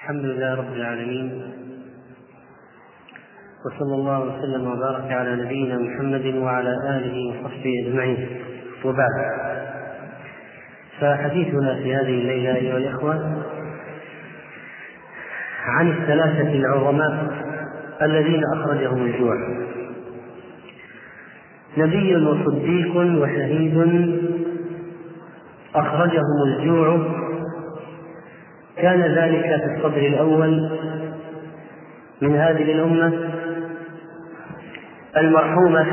الحمد لله رب العالمين. وصلى الله وسلم وبارك على نبينا محمد وعلى آله وصحبه أجمعين. وبعد. فحديثنا في هذه الليلة أيها الإخوة عن الثلاثة العظماء الذين أخرجهم الجوع. نبي وصديق وشهيد أخرجهم الجوع كان ذلك في الصدر الأول من هذه الأمة المرحومة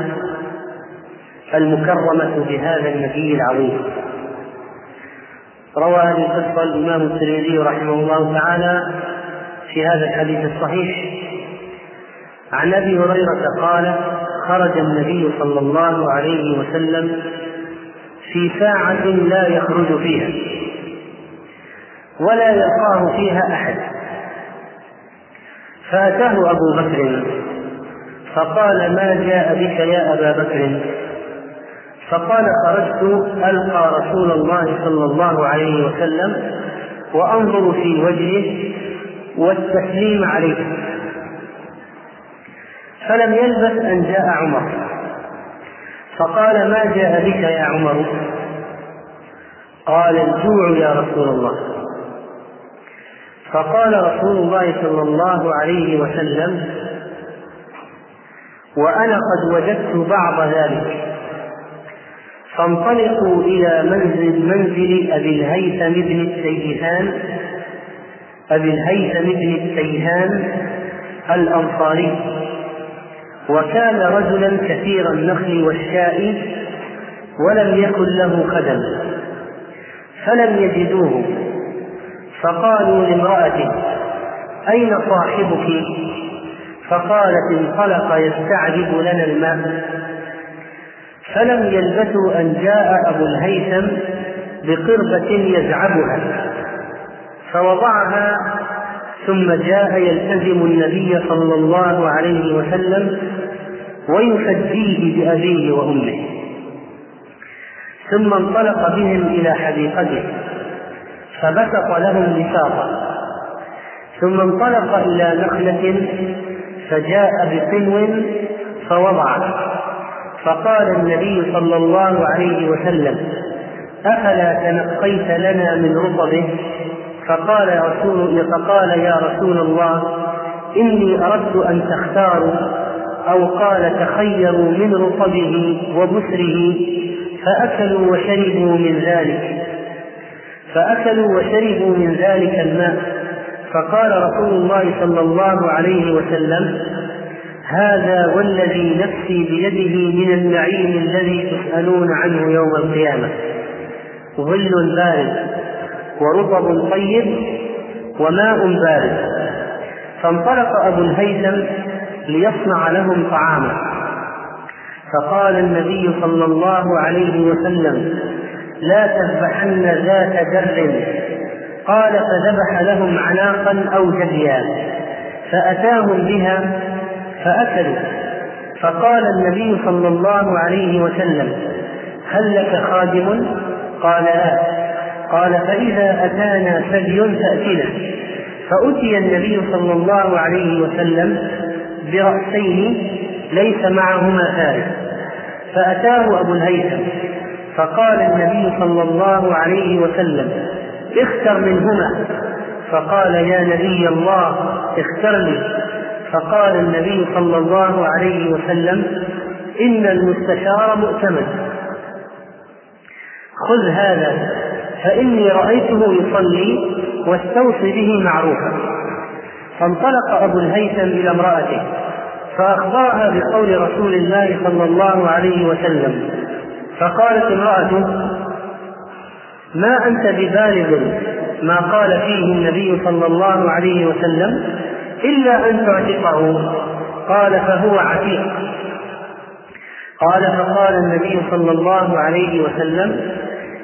المكرمة بهذا النبي العظيم. روى هذه القصة الإمام الترمذي رحمه الله تعالى في هذا الحديث الصحيح. عن أبي هريرة قال خرج النبي صلى الله عليه وسلم في ساعة لا يخرج فيها. ولا يلقاه فيها أحد. فأتاه أبو بكر فقال ما جاء بك يا أبا بكر؟ فقال خرجت ألقى رسول الله صلى الله عليه وسلم وأنظر في وجهه والتسليم عليه. فلم يلبث أن جاء عمر. فقال ما جاء بك يا عمر؟ قال الجوع يا رسول الله. فقال رسول الله صلى الله عليه وسلم وأنا قد وجدت بعض ذلك. فانطلقوا إلى منزل منزل أبي الهيثم بن السيهان أبي الهيثم بن السيهان الأنصاري. وكان رجلا كثير النخل والشاء ولم يكن له خدم فلم يجدوه. فقالوا لامرأته أين صاحبك؟ فقالت انطلق يستعجب لنا الماء. فلم يلبثوا أن جاء أبو الهيثم بقربة يزعبها. فوضعها ثم جاء يلتزم النبي صلى الله عليه وسلم ويفديه بأبيه وأمه. ثم انطلق بهم إلى حديقته. فبسط لهم بساطا ثم انطلق إلى نخلة فجاء بقنو فوضع. فقال النبي صلى الله عليه وسلم أفلا تنقيت لنا من رطبه؟ فقال يا رسول فقال يا رسول الله إني أردت أن تختاروا أو قال تخيروا من رطبه وبسره فأكلوا وشربوا من ذلك. فأكلوا وشربوا من ذلك الماء. فقال رسول الله صلى الله عليه وسلم هذا والذي نفسي بيده من النعيم الذي تسألون عنه يوم القيامة. ظل بارد ورطب طيب وماء بارد. فانطلق أبو الهيثم ليصنع لهم طعاما. فقال النبي صلى الله عليه وسلم لا تذبحن ذات در قال فذبح لهم عناقا أو جديا فأتاهم بها فأكلوا. فقال النبي صلى الله عليه وسلم هل لك خادم؟ قال لا. قال فإذا أتانا ثدي فأتنا. فأتي النبي صلى الله عليه وسلم برأسين ليس معهما فارس. فأتاه أبو الهيثم. فقال النبي صلى الله عليه وسلم اختر منهما. فقال يا نبي الله اختر لي فقال النبي صلى الله عليه وسلم إن المستشار مؤتمن. خذ هذا فإني رأيته يصلي واستوصي به معروفا. فانطلق أبو الهيثم إلى امرأته فأخبرها بقول رسول الله صلى الله عليه وسلم فقالت امرأته ما أنت ببالغ ما قال فيه النبي صلى الله عليه وسلم إلا أن تعتقه؟ قال فهو عتيق. قال فقال النبي صلى الله عليه وسلم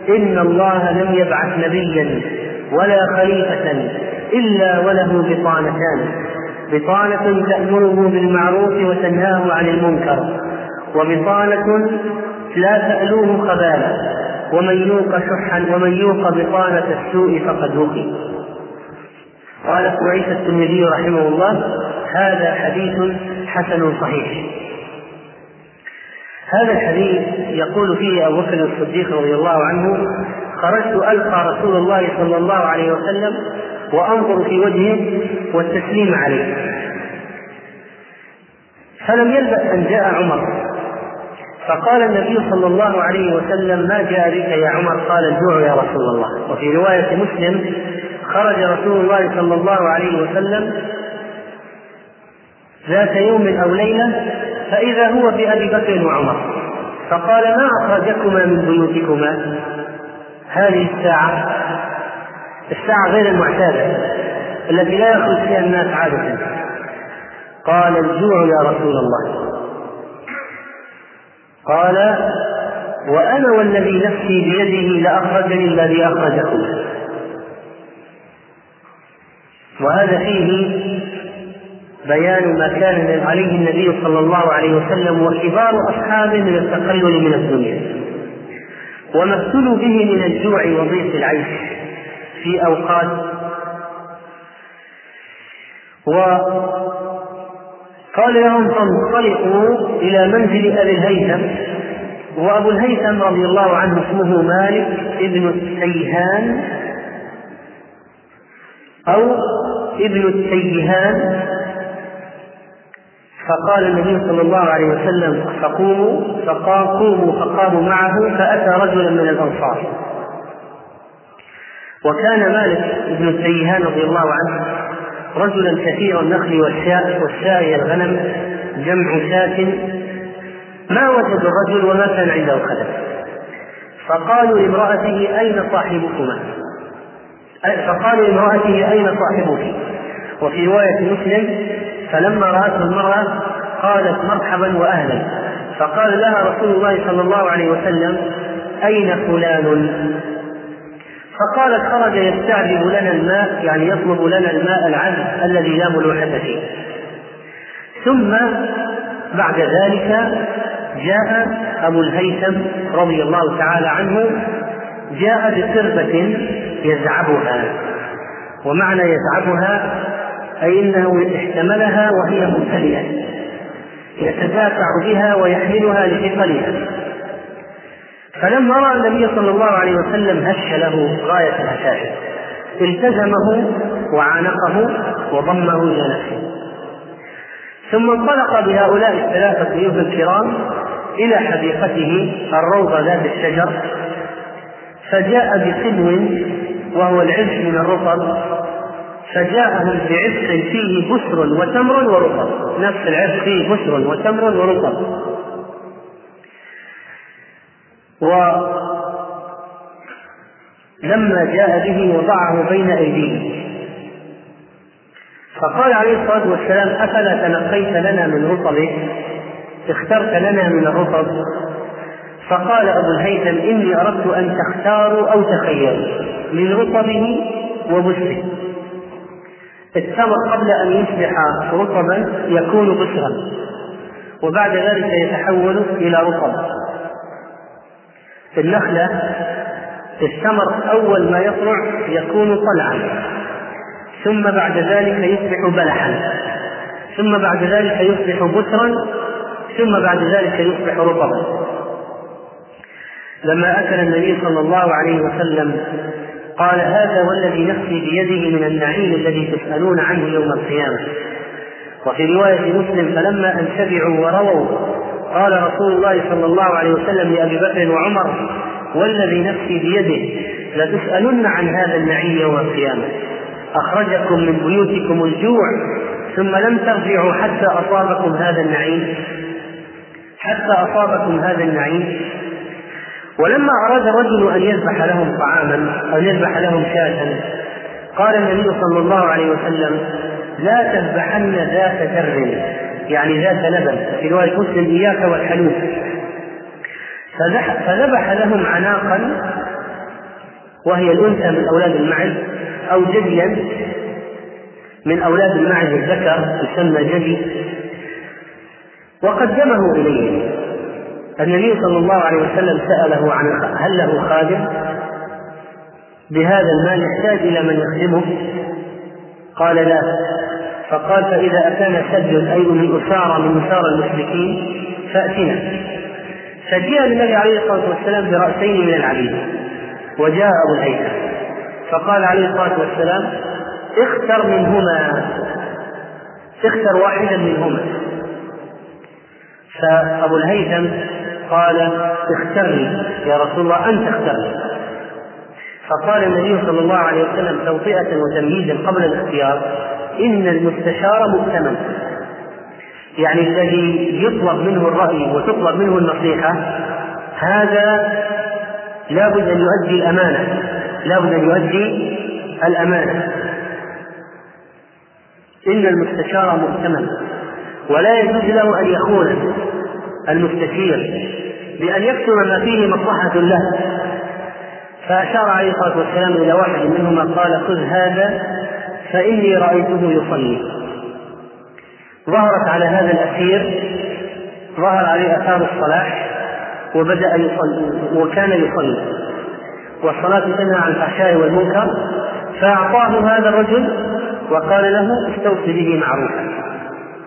إن الله لم يبعث نبيا ولا خليفة إلا وله بطانتان. بطانة تأمره بالمعروف وتنهاه عن المنكر وبطانة لا تألوه خبالا. ومن يوق شحا ومن يوق بطانة السوء فقد وقي. قال عيسى الترمذي رحمه الله هذا حديث حسن صحيح. هذا الحديث يقول فيه أبو بكر الصديق رضي الله عنه خرجت ألقى رسول الله صلى الله عليه وسلم وأنظر في وجهه والتسليم عليه. فلم يلبث أن جاء عمر. فقال النبي صلى الله عليه وسلم ما جاء بك يا عمر؟ قال الجوع يا رسول الله. وفي رواية مسلم خرج رسول الله صلى الله عليه وسلم ذات يوم أو ليلة فإذا هو بأبي بكر وعمر. فقال ما أخرجكما من بيوتكما؟ هذه الساعة الساعة غير المعتادة التي لا يخرج فيها الناس عادة. قال الجوع يا رسول الله. قال وأنا والذي نفسي بيده لأخرجني الذي أخرجكم. وهذا فيه بيان ما كان عليه النبي صلى الله عليه وسلم وكبار أصحابه من التقلل من الدنيا. وما ابتلوا به من الجوع وضيق العيش في أوقات. وقال لهم فانطلقوا إلى منزل أبي الهيثم وأبو الهيثم رضي الله عنه اسمه مالك ابن السيهان أو ابن التيهان فقال النبي صلى الله عليه وسلم فقوموا فقام قوموا فقاموا معه فأتى رجلا من الأنصار. وكان مالك بن التيهان رضي الله عنه رجلا كثير النخل والشاء والشاء الغنم جمع شاة ما وجدوا الرجل وما كان عنده خدم فقالوا لامرأته أين صاحبكما؟ فقالوا لامرأته أين صاحبك؟ وفي رواية مسلم فلما رأته المرأة قالت مرحبا وأهلا فقال لها رسول الله صلى الله عليه وسلم أين فلان فقالت خرج يستعجب لنا الماء يعني يطلب لنا الماء العذب الذي لا ملوحة فيه. ثم بعد ذلك جاء أبو الهيثم رضي الله تعالى عنه جاء بقربة يزعبها. ومعنى يزعبها أي أنه احتملها وهي ممتلئة يتدافع بها ويحملها لثقلها فلما رأى النبي صلى الله عليه وسلم هش له غاية الهشاشة التزمه وعانقه وضمه إلى نفسه. ثم انطلق بهؤلاء الثلاثة ضيوف الكرام إلى حديقته الروضة ذات الشجر فجاء بسلو وهو العز من الرطب فجاءهم بعفق فيه بسر وتمر ورطب نفس العفق فيه بسر وتمر ورطب. ولما جاء به وضعه بين أيديهم. فقال عليه الصلاة والسلام أفلا تنقيت لنا من رطبه اخترت لنا من الرطب فقال أبو الهيثم إني أردت أن تختاروا أو تخيروا من رطبه وبسره التمر قبل أن يصبح رطبا يكون بشرا وبعد ذلك يتحول إلى رطب. في النخلة الثمر أول ما يطلع يكون طلعا ثم بعد ذلك يصبح بلحا ثم بعد ذلك يصبح بسرا ثم بعد ذلك يصبح رطبا. لما أكل النبي صلى الله عليه وسلم قال هذا والذي نفسي بيده من النعيم الذي تسألون عنه يوم القيامة. وفي رواية مسلم فلما أن شبعوا ورووا قال رسول الله صلى الله عليه وسلم لأبي بكر وعمر والذي نفسي بيده لتسألن عن هذا النعيم يوم القيامة. أخرجكم من بيوتكم الجوع ثم لم ترجعوا حتى أصابكم هذا النعيم. حتى أصابكم هذا النعيم. ولما أراد الرجل أن يذبح لهم طعاما أو يذبح لهم شاة قال النبي صلى الله عليه وسلم لا تذبحن ذات ذر يعني ذات لبن في رواية مسلم إياك والحلوب. فذبح لهم عناقا وهي الأنثى من أولاد المعز أو جديا من أولاد المعز الذكر يسمى جدي. وقدمه إليهم النبي صلى الله عليه وسلم سأله عن هل له خادم؟ بهذا المال يحتاج إلى من يخدمه؟ قال لا. فقال فإذا أتانا سد أي من أسارى من أسارى المشركين فأتنا. فجاء النبي عليه الصلاة والسلام برأسين من العبيد وجاء أبو الهيثم. فقال عليه الصلاة والسلام اختر منهما اختر واحدا منهما. فأبو الهيثم قال اخترني يا رسول الله أنت اخترني. فقال النبي صلى الله عليه وسلم توطئة وتمييزا قبل الاختيار إن المستشار مؤتمن. يعني الذي يطلب منه الرأي وتطلب منه النصيحة هذا لابد أن يؤدي الأمانة. لابد أن يؤدي الأمانة. إن المستشار مؤتمن. ولا يجوز له أن يخون المستشير بأن يكتم ما فيه مصلحة له. فأشار عليه الصلاة والسلام إلى واحد منهما قال خذ هذا فإني رأيته يصلي. ظهرت على هذا الأسير ظهر عليه آثار الصلاح وبدأ يصلي وكان يصلي. والصلاة تنهى عن الفحشاء والمنكر فأعطاه هذا الرجل وقال له استوصي به معروفا.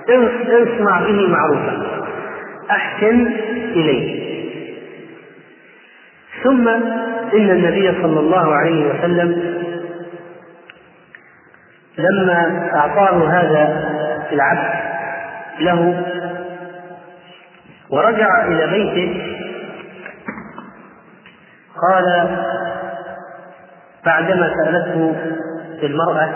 اصنع به معروفا. أحسن إليه. ثم إن النبي صلى الله عليه وسلم لما أعطاه هذا العبد له ورجع إلى بيته قال بعدما سألته المرأة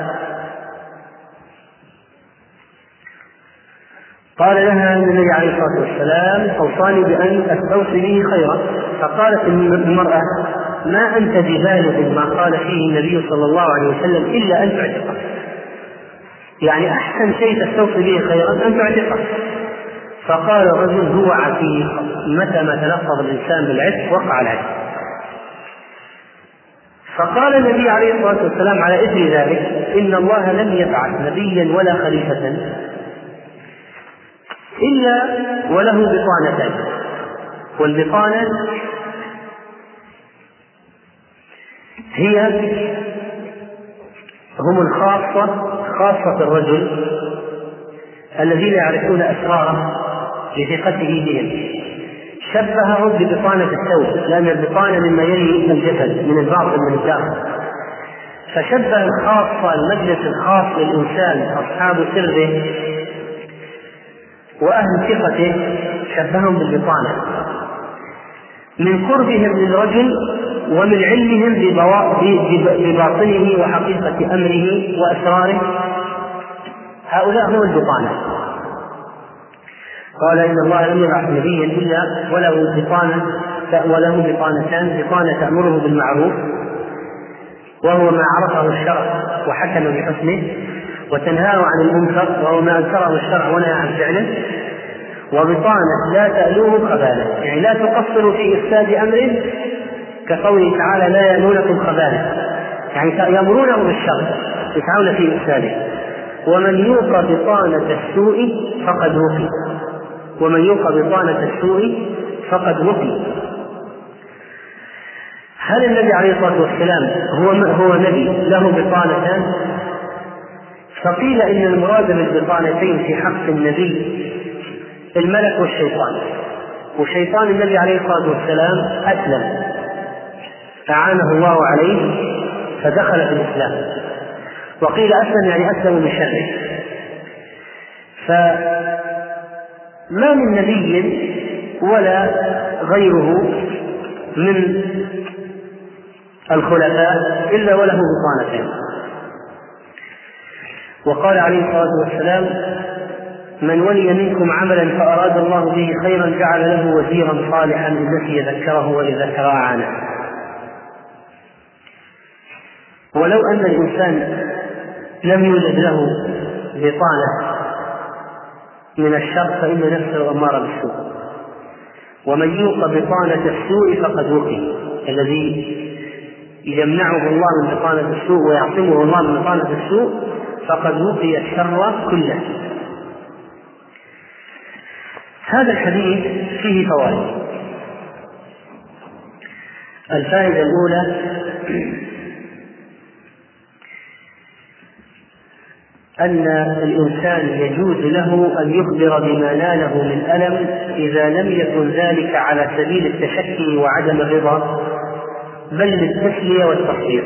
قال لها النبي عليه الصلاة والسلام أوصاني بأن أستوصي به خيرا. فقالت المرأة ما أنت ببالغ ما قال فيه النبي صلى الله عليه وسلم إلا أن تعتقه. يعني أحسن شيء تستوصي به خيرا أن تعتقه. فقال الرجل هو عتيق. متى ما تلفظ الإنسان بالعتق وقع العتق. فقال النبي عليه الصلاة والسلام على إثر ذلك إن الله لم يبعث نبيا ولا خليفة إلا وله بطانتان والبطانة هي هم الخاصة خاصة الرجل الذين يعرفون أسراره لثقته بهم. شبههم ببطانة الثوب لأن البطانة مما يلي الجسد من الباطن من الداخل. فشبه الخاصة المجلس الخاص للإنسان أصحاب سره وأهل ثقته شبههم بالبطانة. من قربهم للرجل ومن علمهم بباطنه وحقيقة أمره وأسراره هؤلاء هم البطانة. قال إن الله لم يبعث نبيا إلا وله بطانة وله بطانتان. بطانة تأمره بالمعروف وهو ما عرفه الشرع وحكم بحسنه وتنهاه عن المنكر وهو ما أنكره الشرع ونهى عن فعله. وبطانة لا تألوه خبالة يعني لا تقصروا في إفساد أمر كقوله تعالى لا يألونكم خبالة يعني يأمرونه بالشر يسعون في إفساده ومن يوق بطانة السوء فقد وقي ومن يوق بطانة السوء فقد وقي هل النبي عليه الصلاة والسلام هو هو نبي له بطانتان؟ فقيل إن المراد بالبطانتين في حق النبي الملك والشيطان. وشيطان النبي عليه الصلاة والسلام أسلم. أعانه الله عليه فدخل في الإسلام. وقيل أسلم يعني أسلم من شره. فما من نبي ولا غيره من الخلفاء إلا وله بطانتين. وقال عليه الصلاة والسلام من ولي منكم عملا فأراد الله به خيرا جعل له وزيرا صالحا نسي ذكره وإن ذكر أعانه ولو أن الإنسان لم يوجد له بطانة من الشر فإن نفسه أمارة بالسوء. ومن يوق بطانة السوء فقد وقي. الذي يمنعه الله من بطانة السوء ويعصمه الله من بطانة السوء فقد وقي الشر كله. هذا الحديث فيه فوائد. الفائدة الأولى أن الإنسان يجوز له أن يخبر بما ناله من ألم إذا لم يكن ذلك على سبيل التشكي وعدم الرضا بل للتسلية والتصوير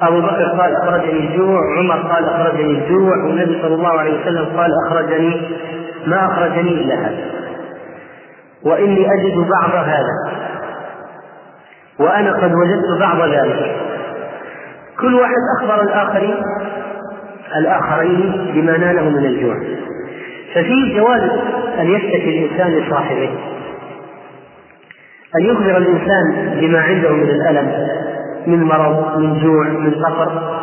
أبو بكر قال أخرجني الجوع عمر قال أخرجني الجوع والنبي صلى الله عليه وسلم قال أخرجني ما أخرجني إلا هذا. وإني أجد بعض هذا. وأنا قد وجدت بعض ذلك. كل واحد أخبر الآخرين. الآخرين بما ناله من الجوع. ففيه جواز أن يشتكي الإنسان لصاحبه. أن يخبر الإنسان بما عنده من الألم من مرض من جوع من فقر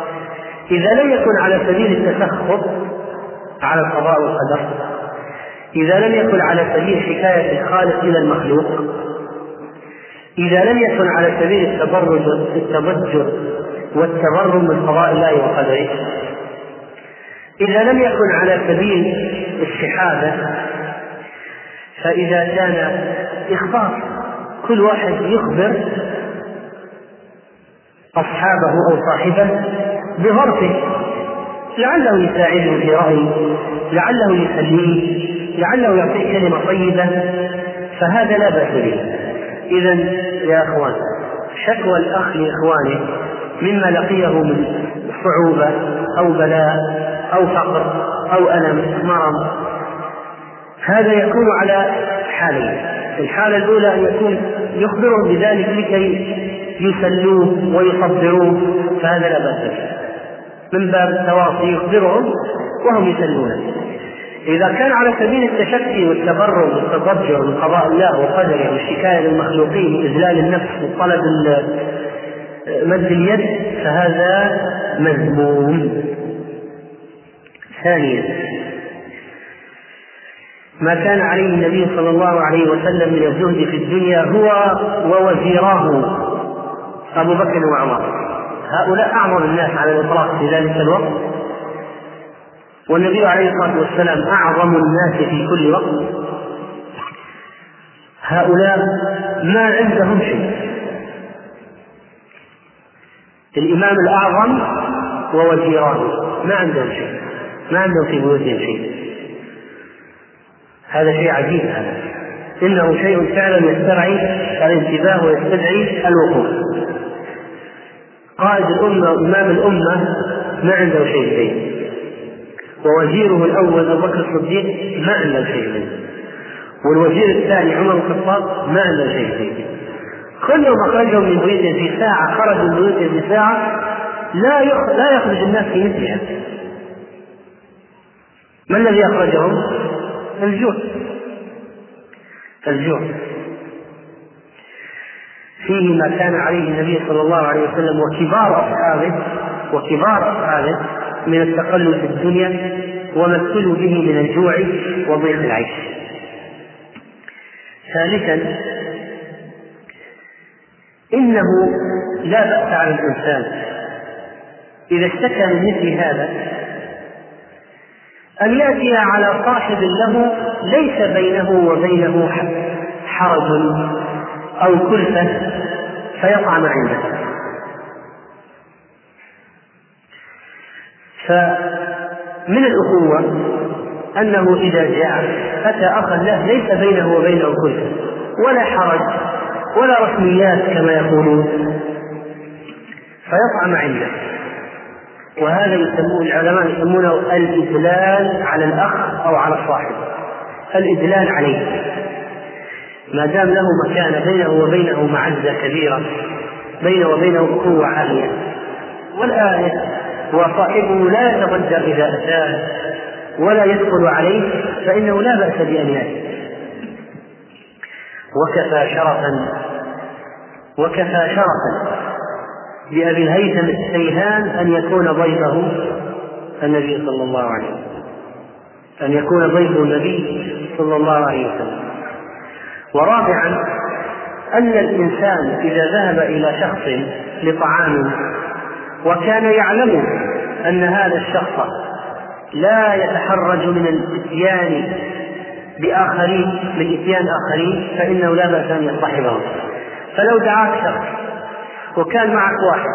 إذا لم يكن على سبيل التسخط على القضاء والقدر إذا لم يكن على سبيل حكاية الخالق إلى المخلوق إذا لم يكن على سبيل التبرج التبجر والتبرم من قضاء الله وقدره إذا لم يكن على سبيل الشحاذة فإذا كان إخبار كل واحد يخبر أصحابه أو صاحبه بظرفه لعله يساعده في رأي لعله يسليه لعله يعطيه كلمة طيبة فهذا لا بأس به. إذا يا أخوان شكوى الأخ لإخوانه مما لقيه من صعوبة أو بلاء أو فقر أو ألم مرض. هذا يكون على حالين. الحالة الأولى أن يكون يخبرهم بذلك لكي يسلوه ويصبروه فهذا لا بأس به. من باب التواصي يخبرهم وهم يسلونه إذا كان على سبيل التشكي والتبرم والتضجر من قضاء الله وقدره والشكاية للمخلوقين وإذلال النفس وطلب مد اليد فهذا مذموم. ثانيا ما كان عليه النبي صلى الله عليه وسلم من الزهد في الدنيا هو ووزيراه أبو بكر وعمر. هؤلاء أعظم الناس على الإطلاق في ذلك الوقت. والنبي عليه الصلاة والسلام أعظم الناس في كل وقت. هؤلاء ما عندهم شيء. الإمام الأعظم ووزيرانه ما عندهم شيء. ما عندهم في بيوتهم شيء. هذا شيء عجيب هذا. إنه شيء فعلا يسترعي الانتباه ويستدعي الوقوف. قائد الأمة وإمام الأمة ما عنده شيء فيه. ووزيره الأول أبو بكر الصديق ما عنده شيء فيه. والوزير الثاني عمر الخطاب ما عنده شيء فيه. كلهم أخرجهم من بيوتهم في ساعة خرجوا من بيوتهم في ساعة لا لا يخرج الناس في مثلها. ما الذي أخرجهم؟ الجوع. الجوع. فيه ما كان عليه النبي صلى الله عليه وسلم وكبار أصحابه وكبار أصحابه من التقلب في الدنيا وما ابتلوا به من الجوع وضيق العيش. ثالثا إنه لا بأس على الإنسان إذا اشتكى من مثل هذا أن يأتي على صاحب له ليس بينه وبينه حرج أو كلفة فيطعم عنده فمن الأخوة أنه إذا جاء أتى أخا له ليس بينه وبينه كلفة ولا حرج ولا رسميات كما يقولون فيطعم عنده وهذا يسمونه العلماء يسمونه الإدلال على الأخ أو على الصاحب. الإدلال عليه. ما دام له مكانة بينه وبينه معزة كبيرة بينه وبينه قوة عالية. والآية وصاحبه لا يتضجر إذا أتاه ولا يدخل عليه فإنه لا بأس بأن يأتي. وكفى شرفا. وكفى شرفا. لأبي الهيثم السيهان أن يكون ضيفه النبي صلى الله عليه وسلم. أن يكون ضيفه النبي صلى الله عليه وسلم. ورابعا أن الإنسان إذا ذهب إلى شخص لطعام وكان يعلم أن هذا الشخص لا يتحرج من الإتيان بآخرين من إتيان آخرين فإنه لا بأس أن يصطحبهم فلو دعاك شخص وكان معك واحد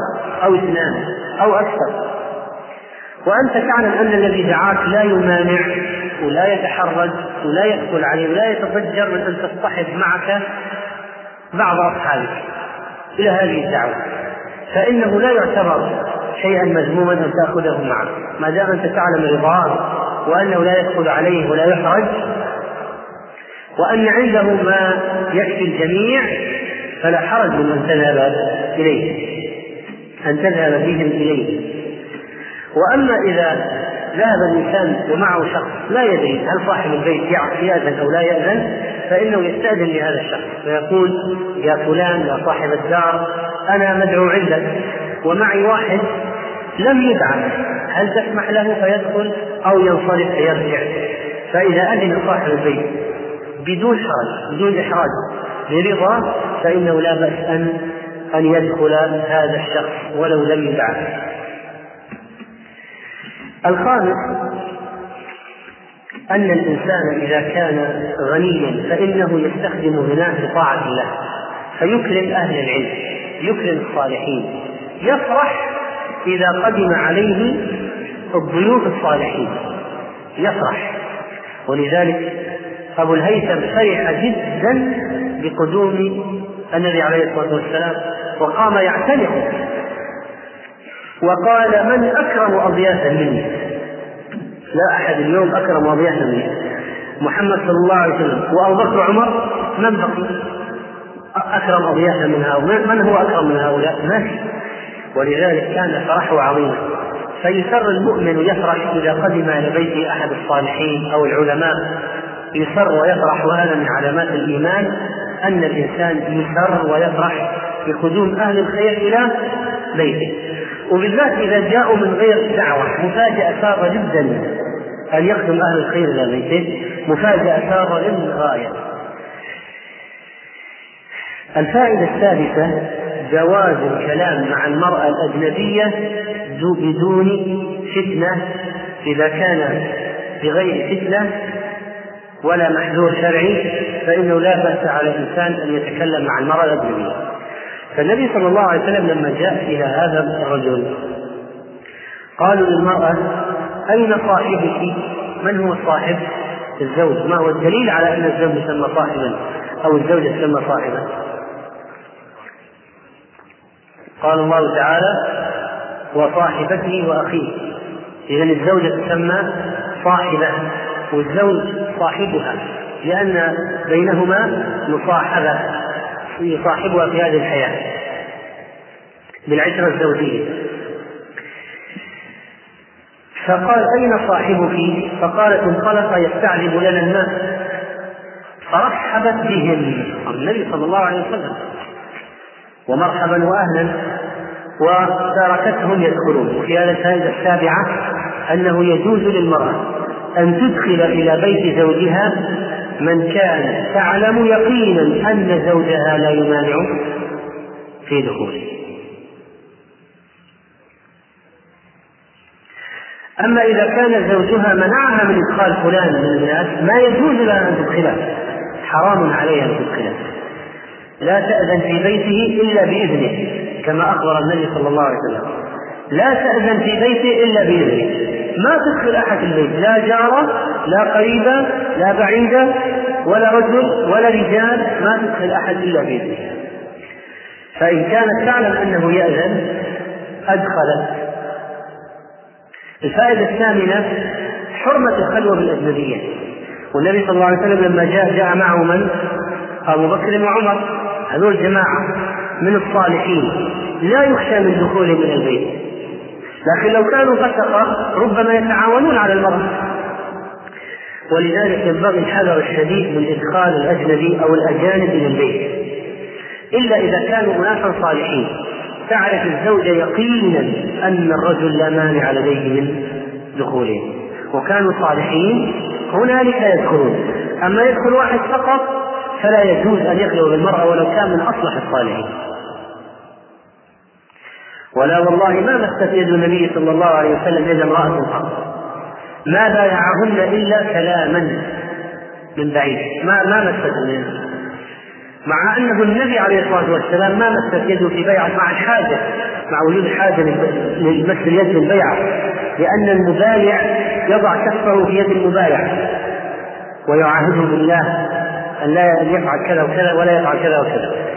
أو اثنان أو أكثر. وأنت تعلم أن الذي دعاك لا يمانع ولا يتحرج ولا يدخل عليه ولا يتضجر من أن تصطحب معك بعض أصحابك إلى هذه الدعوة. فإنه لا يعتبر شيئا مذموما أن تأخذه معك. ما دام أنت تعلم رضاه وأنه لا يدخل عليه ولا يحرج وأن عنده ما يكفي الجميع فلا حرج من أن تذهب إليه أن تذهب بهم إليه. وأما إذا ذهب الإنسان ومعه شخص لا يدري هل صاحب البيت يأذن أو لا يأذن فإنه يستأذن لهذا الشخص فيقول يا فلان يا صاحب الدار أنا مدعو عندك ومعي واحد لم يدعى هل تسمح له فيدخل أو ينصرف فيرجع؟ فإذا أذن صاحب البيت بدون حرج بدون إحراج برضا فإنه لا بأس أن أن يدخل هذا الشخص ولو لم يدعى الخامس أن الإنسان إذا كان غنيا فإنه يستخدم غناه في طاعة الله. فيكرم أهل العلم يكرم الصالحين يفرح إذا قدم عليه الضيوف الصالحين. يفرح. ولذلك أبو الهيثم فرح جدا بقدوم النبي عليه الصلاة والسلام وقام يعتنق. وقال من أكرم أضيافا مني؟ لا أحد اليوم أكرم أضيافا مني. محمد صلى الله عليه وسلم. وأبو بكر وعمر من بقي؟ أكرم أضيافا من هؤلاء؟ من هو أكرم من هؤلاء؟ ما في ولذلك كان فرحه عظيما. فيسر المؤمن يفرح إذا قدم إلى بيت أحد الصالحين أو العلماء يسر ويفرح وهذا من علامات الإيمان أن الإنسان يسر ويفرح بقدوم أهل الخير إلى بيته. وبالذات إذا جاءوا من غير دعوة مفاجأة سارة جدا أن يقدم أهل الخير إلى بيته مفاجأة سارة للغاية. الفائدة الثالثة جواز الكلام مع المرأة الأجنبية بدون فتنة إذا كان بغير فتنة ولا محذور شرعي فإنه لا بأس على الإنسان أن يتكلم مع المرأة الأجنبية فالنبي صلى الله عليه وسلم لما جاء إلى هذا الرجل قالوا للمرأة أين صاحبك؟ من هو الصاحب؟ الزوج، ما هو الدليل على أن الزوج يسمى صاحبا أو الزوجة تسمى صاحبا؟ قال الله تعالى وصاحبته وأخيه إذا الزوجة تسمى صاحبة والزوج صاحبها لأن بينهما مصاحبة يصاحبها في هذه الحياة بالعشرة الزوجية. فقال أين صاحبك؟ فقالت انطلق يستعذب لنا الماء. فرحبت بهم النبي صلى الله عليه وسلم. ومرحبا وأهلا. وتركتهم يدخلون وفي هذا الفائده السابعة أنه يجوز للمرأة أن تدخل إلى بيت زوجها من كان تعلم يقينا أن زوجها لا يمانع في دخوله. أما إذا كان زوجها منعها من إدخال فلان من الناس ما يجوز لها أن تدخله. حرام عليها أن تدخله. لا تأذن في بيته إلا بإذنه كما أخبر النبي صلى الله عليه وسلم. لا تأذن في بيته إلا بإذنه. ما تدخل أحد البيت لا جارة لا قريبة لا بعيدة ولا رجل ولا رجال ما تدخل أحد إلا بإذنه فإن كانت تعلم أنه يأذن أدخلت الفائدة الثامنة حرمة الخلوة بالأجنبية والنبي صلى الله عليه وسلم لما جاء جاء معه من؟ أبو بكر وعمر. هذول جماعة من الصالحين لا يخشى من دخولهم إلى البيت. لكن لو كانوا فسقة ربما يتعاونون على المرأة ولذلك ينبغي الحذر الشديد من إدخال الأجنبي أو الأجانب إلى البيت. إلا إذا كانوا أناسا صالحين. تعرف الزوجة يقينا أن الرجل لا مانع لديه من دخولهم وكانوا صالحين هنالك يدخلون أما يدخل واحد فقط فلا يجوز أن يخلو بالمرأة ولو كان من أصلح الصالحين. ولا والله ما مست يد النبي صلى الله عليه وسلم يد امرأة قط ما بايعهن إلا كلاما من بعيد. ما ما مست مع أنه النبي عليه الصلاة والسلام ما مست يده في بيعة مع الحاجة مع وجود حاجة لمس اليد للبيعة لأن المبايع يضع كفه في يد المبايع. ويعاهده بالله أن لا يفعل كذا وكذا ولا يفعل كذا وكذا.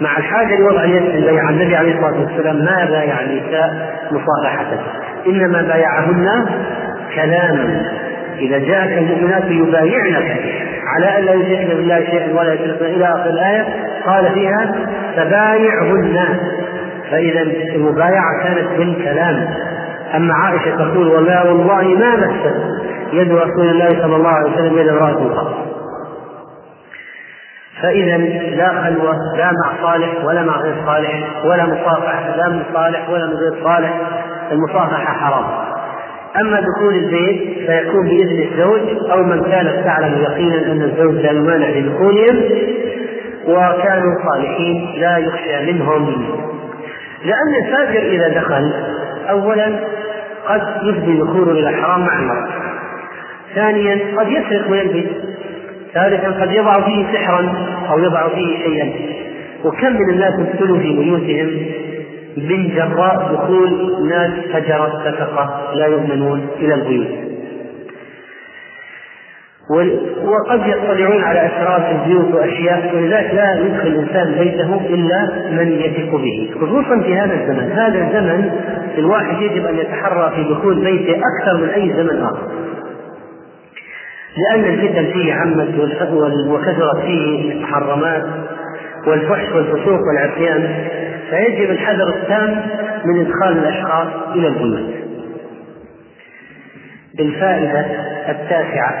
مع الحاجة لوضع اليد في البيع النبي عليه الصلاة والسلام ما بايع النساء مصافحة إنما بايعهن كلاما إذا جاءك المؤمنات يبايعنك على أن لا يشركن بالله شيئا ولا يشركن إلى آخر الآية قال فيها فبايعهن فإذا المبايعة كانت بالكلام. أما عائشة تقول والله والله ما مست يد رسول الله صلى الله عليه وسلم يد امرأة قط فإذا لا خلوة لا مع صالح ولا مع غير صالح ولا مصافحة لا من صالح ولا من غير صالح المصافحة حرام. أما دخول البيت فيكون بإذن الزوج أو من كانت تعلم يقينا أن الزوج لا يمانع لدخولهم وكانوا صالحين لا يخشى منهم. لأن الفاجر إذا دخل أولا قد يفضي دخوله إلى الحرام مع المرأة. ثانيا قد يسرق ويلبس. ثالثا قد يضع فيه سحرا أو يضع فيه شيئا. وكم من الناس ابتلوا في بيوتهم من جراء دخول ناس فجرت سفقة لا يؤمنون إلى البيوت. وقد يطلعون على في البيوت وأشياء ولذلك لا يدخل الإنسان بيته إلا من يثق به. خصوصا في هذا الزمن. هذا الزمن الواحد يجب أن يتحرى في دخول بيته أكثر من أي زمن آخر. لأن الفتن فيه عمت وكثرت فيه المحرمات والفحش والفسوق والعصيان فيجب الحذر التام من إدخال الأشخاص إلى البيوت الفائده التاسعة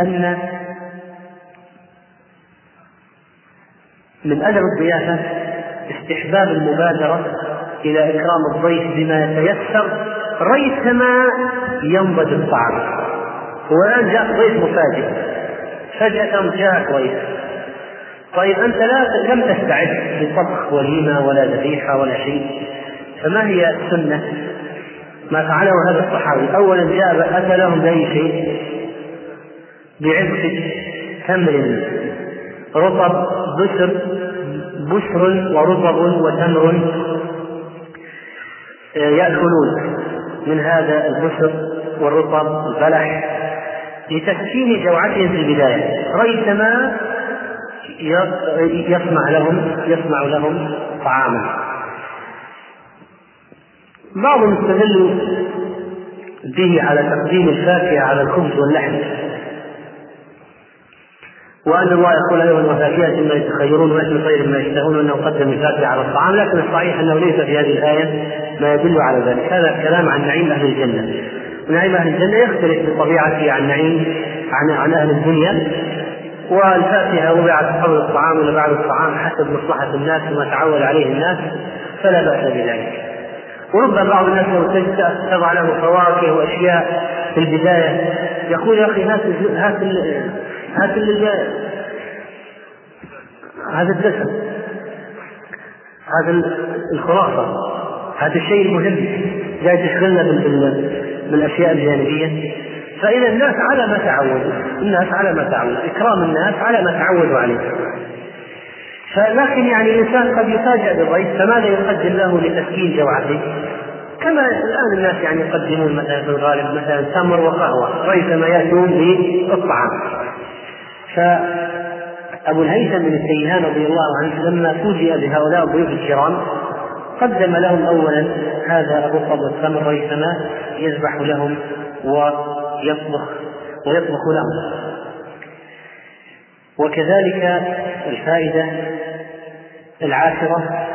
أن من أدب الضيافة استحباب المبادرة إلى إكرام الضيف بما يتيسر ريثما ينضج الطعام. هو الآن جاء ضيف مفاجئ. فجأة جاء ضيف. طيب أنت لا لم تستعد لطبخ وليمة ولا ذبيحة ولا شيء. فما هي السنة؟ ما فعله هذا الصحابي. أولا جاء أتى لهم بأي شيء؟ بعبء تمر. رطب بشر بشر ورطب وتمر. آه، يأكلون. من هذا البشر والرطب البلح لتسكين جوعتهم في البداية. ريثما يصنع لهم يصنع لهم طعاما. بعضهم استدلوا به على تقديم الفاكهة على الخبز واللحم. وأن الله يقول أيضا وفاكهه مما يتخيرون ولحم طير ما يشتهون وأنه قدم الفاكهه على الطعام لكن الصحيح أنه ليس في هذه الآية ما يدل على ذلك. هذا كلام عن نعيم أهل الجنة. ونعيم أهل الجنة يختلف بطبيعته عن نعيم عن عن أهل الدنيا. والفاكهة وضعت قبل الطعام ولا بعد الطعام حسب مصلحة الناس وما تعود عليه الناس فلا بأس بذلك. وربما بعض الناس لو تضع له فواكه وأشياء في البداية يقول يا أخي هات هات هات هذا الدسم. هذا الخرافة هذا الشيء المهم. جاي تشغلنا بالأشياء الجانبية. فإذا الناس على ما تعودوا. الناس على ما تعودوا. إكرام الناس على ما تعودوا عليه. فلكن يعني الإنسان قد يفاجأ بالضيف فماذا يقدم له لتسكين جوعته؟ كما الآن الناس يعني يقدمون مثلا في الغالب مثلا تمر وقهوة ريثما يأتون بالطعام فأبو الهيثم بن السيهان رضي الله عنه لما فوجئ بهؤلاء الضيوف الكرام قدم لهم أولا هذا الرطب والتمر ريثما يذبح لهم ويطبخ ويطبخ لهم. وكذلك الفائدة العاشرة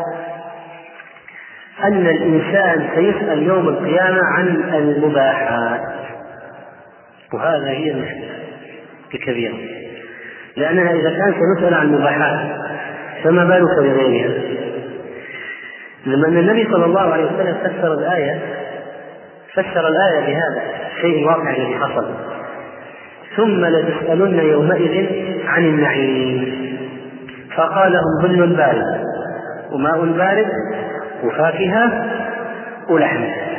أن الإنسان سيسأل يوم القيامة عن المباحات وهذا هي المشكلة الكبيرة. لأننا إذا كان سنسأل عن المباحات فما بالك بغيرها لما أن النبي صلى الله عليه وسلم فسر الآية فسر الآية بهذا الشيء الواقع الذي حصل. ثم لتسألن يومئذ عن النعيم. فقال لهم ظل بارد؟ وماء بارد؟ وفاكهة؟ ولحم؟